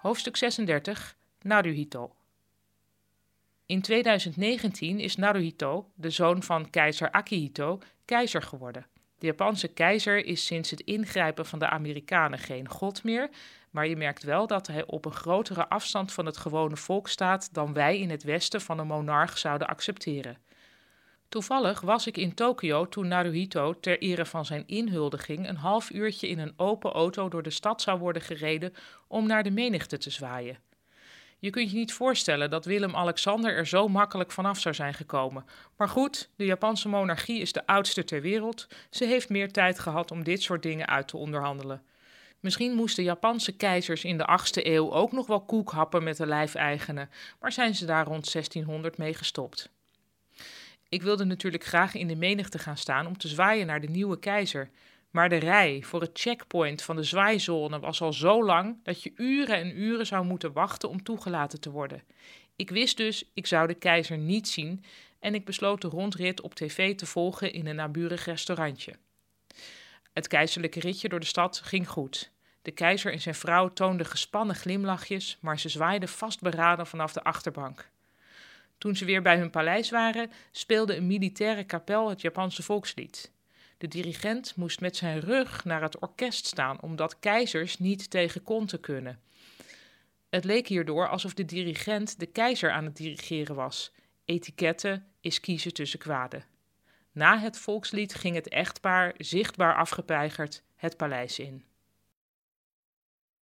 Hoofdstuk 36 Naruhito In 2019 is Naruhito, de zoon van keizer Akihito, keizer geworden. De Japanse keizer is sinds het ingrijpen van de Amerikanen geen god meer, maar je merkt wel dat hij op een grotere afstand van het gewone volk staat dan wij in het Westen van een monarch zouden accepteren. Toevallig was ik in Tokio toen Naruhito ter ere van zijn inhuldiging een half uurtje in een open auto door de stad zou worden gereden om naar de menigte te zwaaien. Je kunt je niet voorstellen dat Willem-Alexander er zo makkelijk vanaf zou zijn gekomen. Maar goed, de Japanse monarchie is de oudste ter wereld. Ze heeft meer tijd gehad om dit soort dingen uit te onderhandelen. Misschien moesten Japanse keizers in de 8e eeuw ook nog wel koek happen met de lijfeigenen, maar zijn ze daar rond 1600 mee gestopt. Ik wilde natuurlijk graag in de menigte gaan staan om te zwaaien naar de nieuwe keizer. Maar de rij voor het checkpoint van de zwaaizone was al zo lang dat je uren en uren zou moeten wachten om toegelaten te worden. Ik wist dus, ik zou de keizer niet zien en ik besloot de rondrit op tv te volgen in een naburig restaurantje. Het keizerlijke ritje door de stad ging goed. De keizer en zijn vrouw toonden gespannen glimlachjes, maar ze zwaaiden vastberaden vanaf de achterbank. Toen ze weer bij hun paleis waren, speelde een militaire kapel het Japanse volkslied. De dirigent moest met zijn rug naar het orkest staan, omdat keizers niet tegen konten kunnen. Het leek hierdoor alsof de dirigent de keizer aan het dirigeren was. Etiketten is kiezen tussen kwaden. Na het volkslied ging het echtpaar, zichtbaar afgepeigerd, het paleis in.